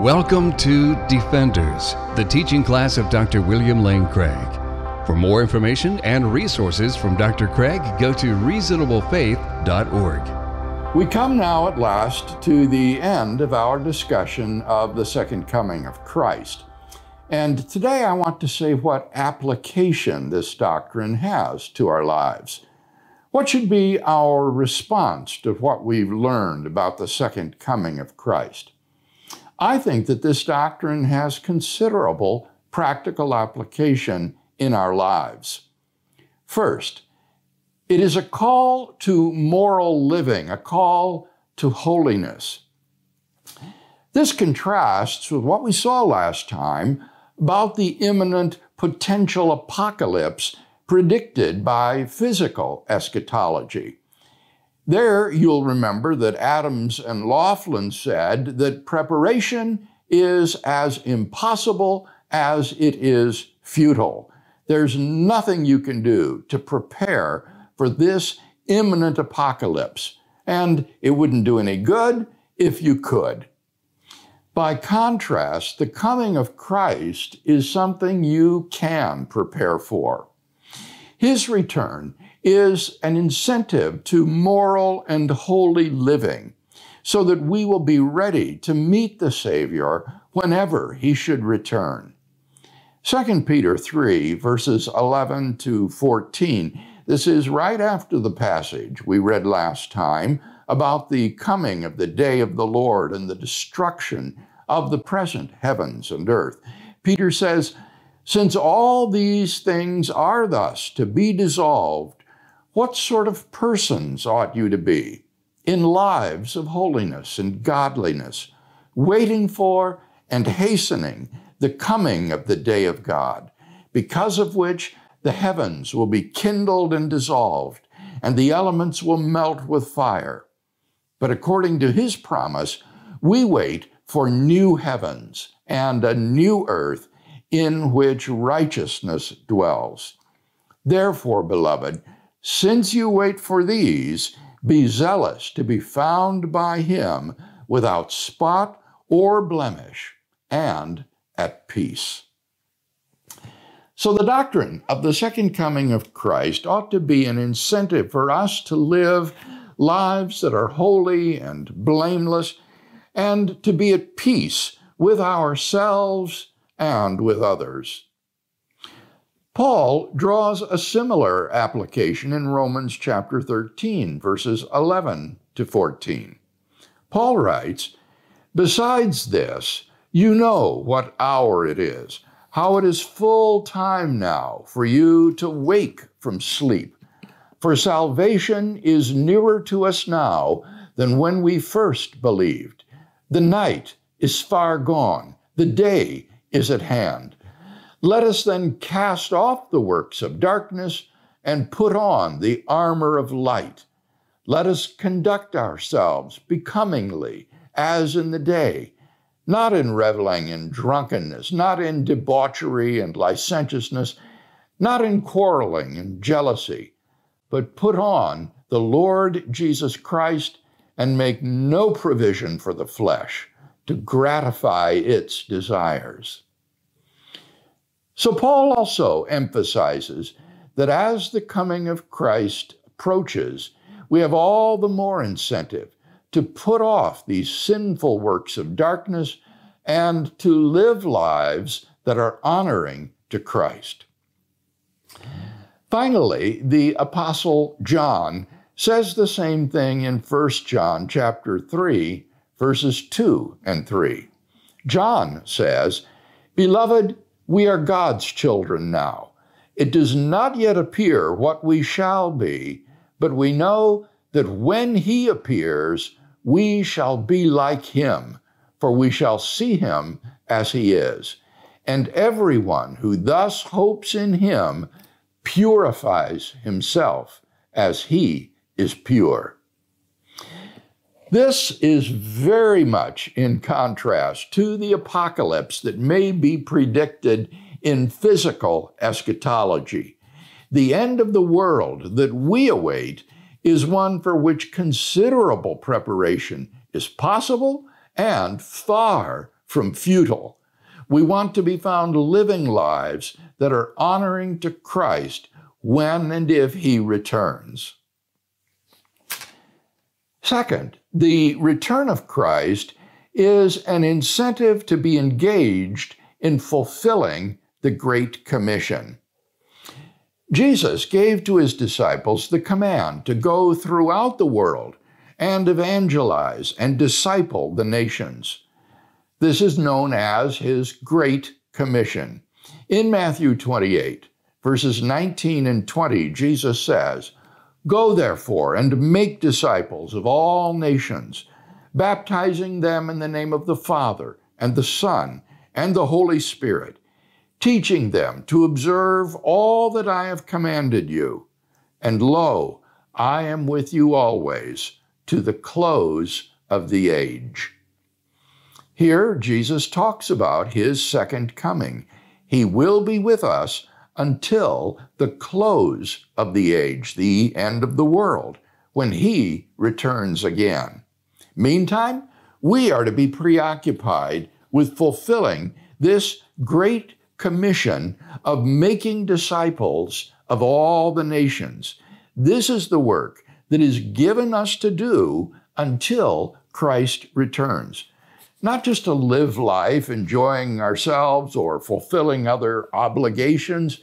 Welcome to Defenders, the teaching class of Dr. William Lane Craig. For more information and resources from Dr. Craig, go to reasonablefaith.org. We come now at last to the end of our discussion of the second coming of Christ. And today I want to say what application this doctrine has to our lives. What should be our response to what we've learned about the second coming of Christ? I think that this doctrine has considerable practical application in our lives. First, it is a call to moral living, a call to holiness. This contrasts with what we saw last time about the imminent potential apocalypse predicted by physical eschatology. There, you'll remember that Adams and Laughlin said that preparation is as impossible as it is futile. There's nothing you can do to prepare for this imminent apocalypse, and it wouldn't do any good if you could. By contrast, the coming of Christ is something you can prepare for. His return is an incentive to moral and holy living so that we will be ready to meet the Savior whenever he should return. 2 Peter 3, verses 11 to 14. This is right after the passage we read last time about the coming of the day of the Lord and the destruction of the present heavens and earth. Peter says, Since all these things are thus to be dissolved, what sort of persons ought you to be in lives of holiness and godliness, waiting for and hastening the coming of the day of God, because of which the heavens will be kindled and dissolved, and the elements will melt with fire. But according to his promise, we wait for new heavens and a new earth in which righteousness dwells. Therefore, beloved, since you wait for these, be zealous to be found by him without spot or blemish and at peace. So, the doctrine of the second coming of Christ ought to be an incentive for us to live lives that are holy and blameless and to be at peace with ourselves and with others. Paul draws a similar application in Romans chapter 13, verses 11 to 14. Paul writes, Besides this, you know what hour it is, how it is full time now for you to wake from sleep. For salvation is nearer to us now than when we first believed. The night is far gone, the day is at hand. Let us then cast off the works of darkness and put on the armor of light. Let us conduct ourselves becomingly as in the day, not in reveling and drunkenness, not in debauchery and licentiousness, not in quarreling and jealousy, but put on the Lord Jesus Christ and make no provision for the flesh to gratify its desires. So, Paul also emphasizes that as the coming of Christ approaches, we have all the more incentive to put off these sinful works of darkness and to live lives that are honoring to Christ. Finally, the apostle John says the same thing in 1 John chapter 3 verses 2 and 3. John says, "Beloved, we are God's children now. It does not yet appear what we shall be, but we know that when he appears, we shall be like him, for we shall see him as he is. And everyone who thus hopes in him purifies himself as he is pure. This is very much in contrast to the apocalypse that may be predicted in physical eschatology. The end of the world that we await is one for which considerable preparation is possible and far from futile. We want to be found living lives that are honoring to Christ when and if he returns. Second, the return of Christ is an incentive to be engaged in fulfilling the Great Commission. Jesus gave to his disciples the command to go throughout the world and evangelize and disciple the nations. This is known as his Great Commission. In Matthew 28, verses 19 and 20, Jesus says, Go therefore and make disciples of all nations, baptizing them in the name of the Father and the Son and the Holy Spirit, teaching them to observe all that I have commanded you. And lo, I am with you always to the close of the age. Here, Jesus talks about his second coming. He will be with us until the close of the age, the end of the world, when he returns again. Meantime, we are to be preoccupied with fulfilling this great commission of making disciples of all the nations. This is the work that is given us to do until Christ returns. Not just to live life enjoying ourselves or fulfilling other obligations,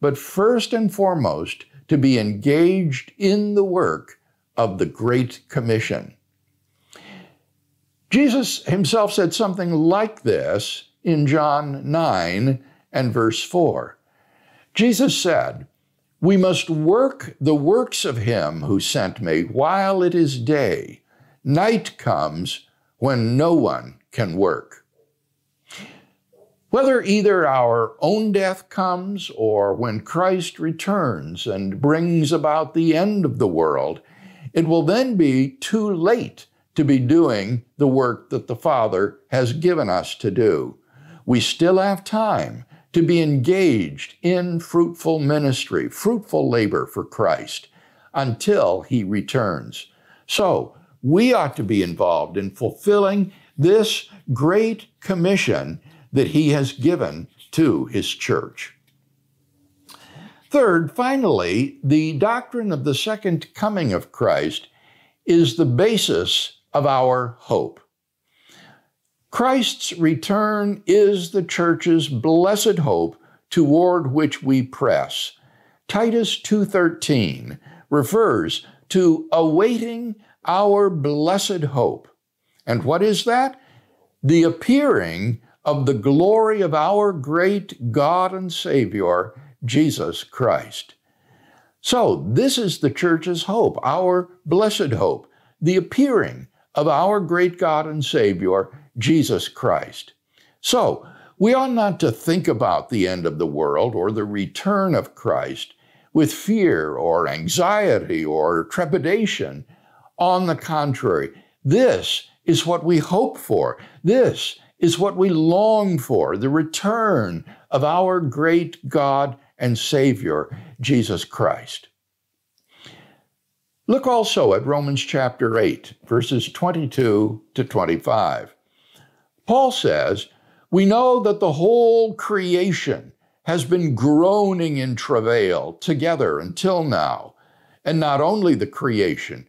but first and foremost to be engaged in the work of the Great Commission. Jesus himself said something like this in John 9 and verse 4. Jesus said, we must work the works of him who sent me while it is day. Night comes when no one can work. Whether either our own death comes or when Christ returns and brings about the end of the world, it will then be too late to be doing the work that the Father has given us to do. We still have time to be engaged in fruitful ministry, fruitful labor for Christ until he returns. So, we ought to be involved in fulfilling this great commission that he has given to his church. Third, finally, the doctrine of the second coming of Christ is the basis of our hope. Christ's return is the church's blessed hope toward which we press. Titus 2:13 refers to awaiting our blessed hope. And what is that? The appearing of the glory of our great God and Savior, Jesus Christ. So, this is the church's hope, our blessed hope, the appearing of our great God and Savior, Jesus Christ. So, we ought not to think about the end of the world or the return of Christ with fear or anxiety or trepidation. On the contrary, this is what we hope for. This is what we long for the return of our great God and Savior, Jesus Christ. Look also at Romans chapter 8, verses 22 to 25. Paul says, We know that the whole creation has been groaning in travail together until now. And not only the creation,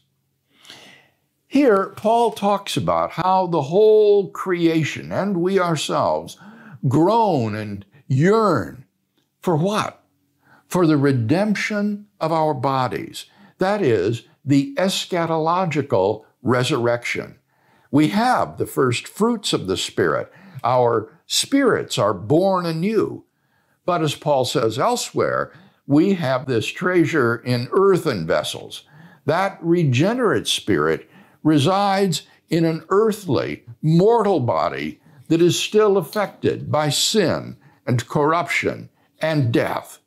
Here, Paul talks about how the whole creation and we ourselves groan and yearn for what? For the redemption of our bodies. That is, the eschatological resurrection. We have the first fruits of the Spirit, our spirits are born anew. But as Paul says elsewhere, we have this treasure in earthen vessels. That regenerate spirit resides in an earthly, mortal body that is still affected by sin and corruption and death.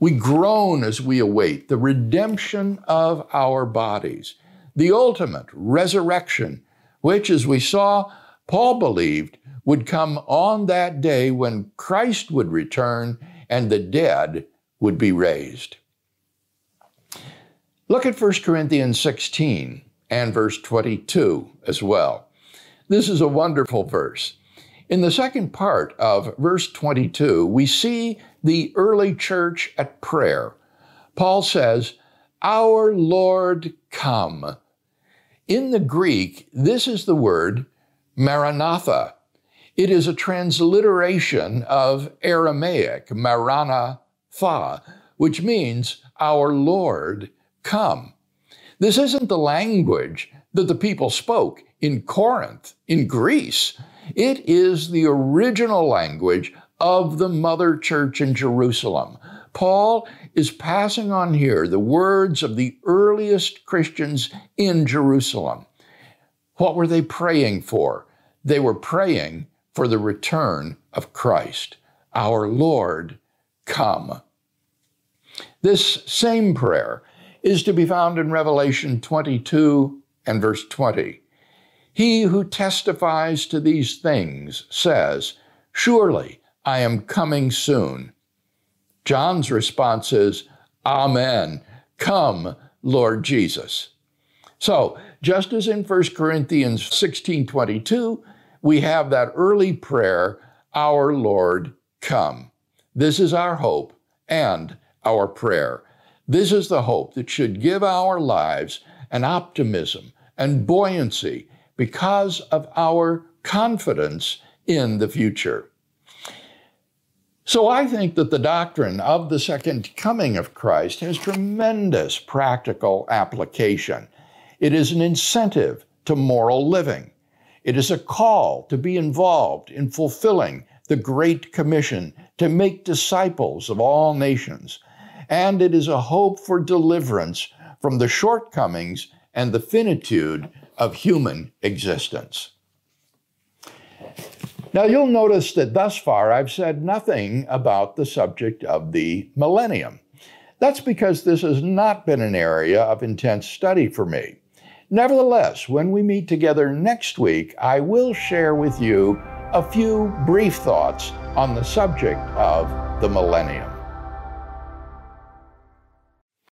We groan as we await the redemption of our bodies, the ultimate resurrection, which, as we saw, Paul believed would come on that day when Christ would return and the dead would be raised. Look at 1 Corinthians 16 and verse 22 as well. This is a wonderful verse. In the second part of verse 22, we see the early church at prayer. Paul says, Our Lord come. In the Greek, this is the word Maranatha. It is a transliteration of Aramaic, Maranatha, which means our Lord come. This isn't the language that the people spoke in Corinth, in Greece. It is the original language of the mother church in Jerusalem. Paul is passing on here the words of the earliest Christians in Jerusalem. What were they praying for? They were praying for the return of Christ. Our Lord, come. This same prayer is to be found in Revelation 22 and verse 20. He who testifies to these things says, Surely I am coming soon. John's response is, Amen. Come, Lord Jesus. So, just as in 1 Corinthians 16 22, we have that early prayer, Our Lord, come. This is our hope and our prayer. This is the hope that should give our lives an optimism and buoyancy because of our confidence in the future. So I think that the doctrine of the second coming of Christ has tremendous practical application. It is an incentive to moral living. It is a call to be involved in fulfilling the Great Commission to make disciples of all nations. And it is a hope for deliverance from the shortcomings and the finitude of human existence. Now, you'll notice that thus far I've said nothing about the subject of the millennium. That's because this has not been an area of intense study for me. Nevertheless, when we meet together next week, I will share with you a few brief thoughts on the subject of the millennium.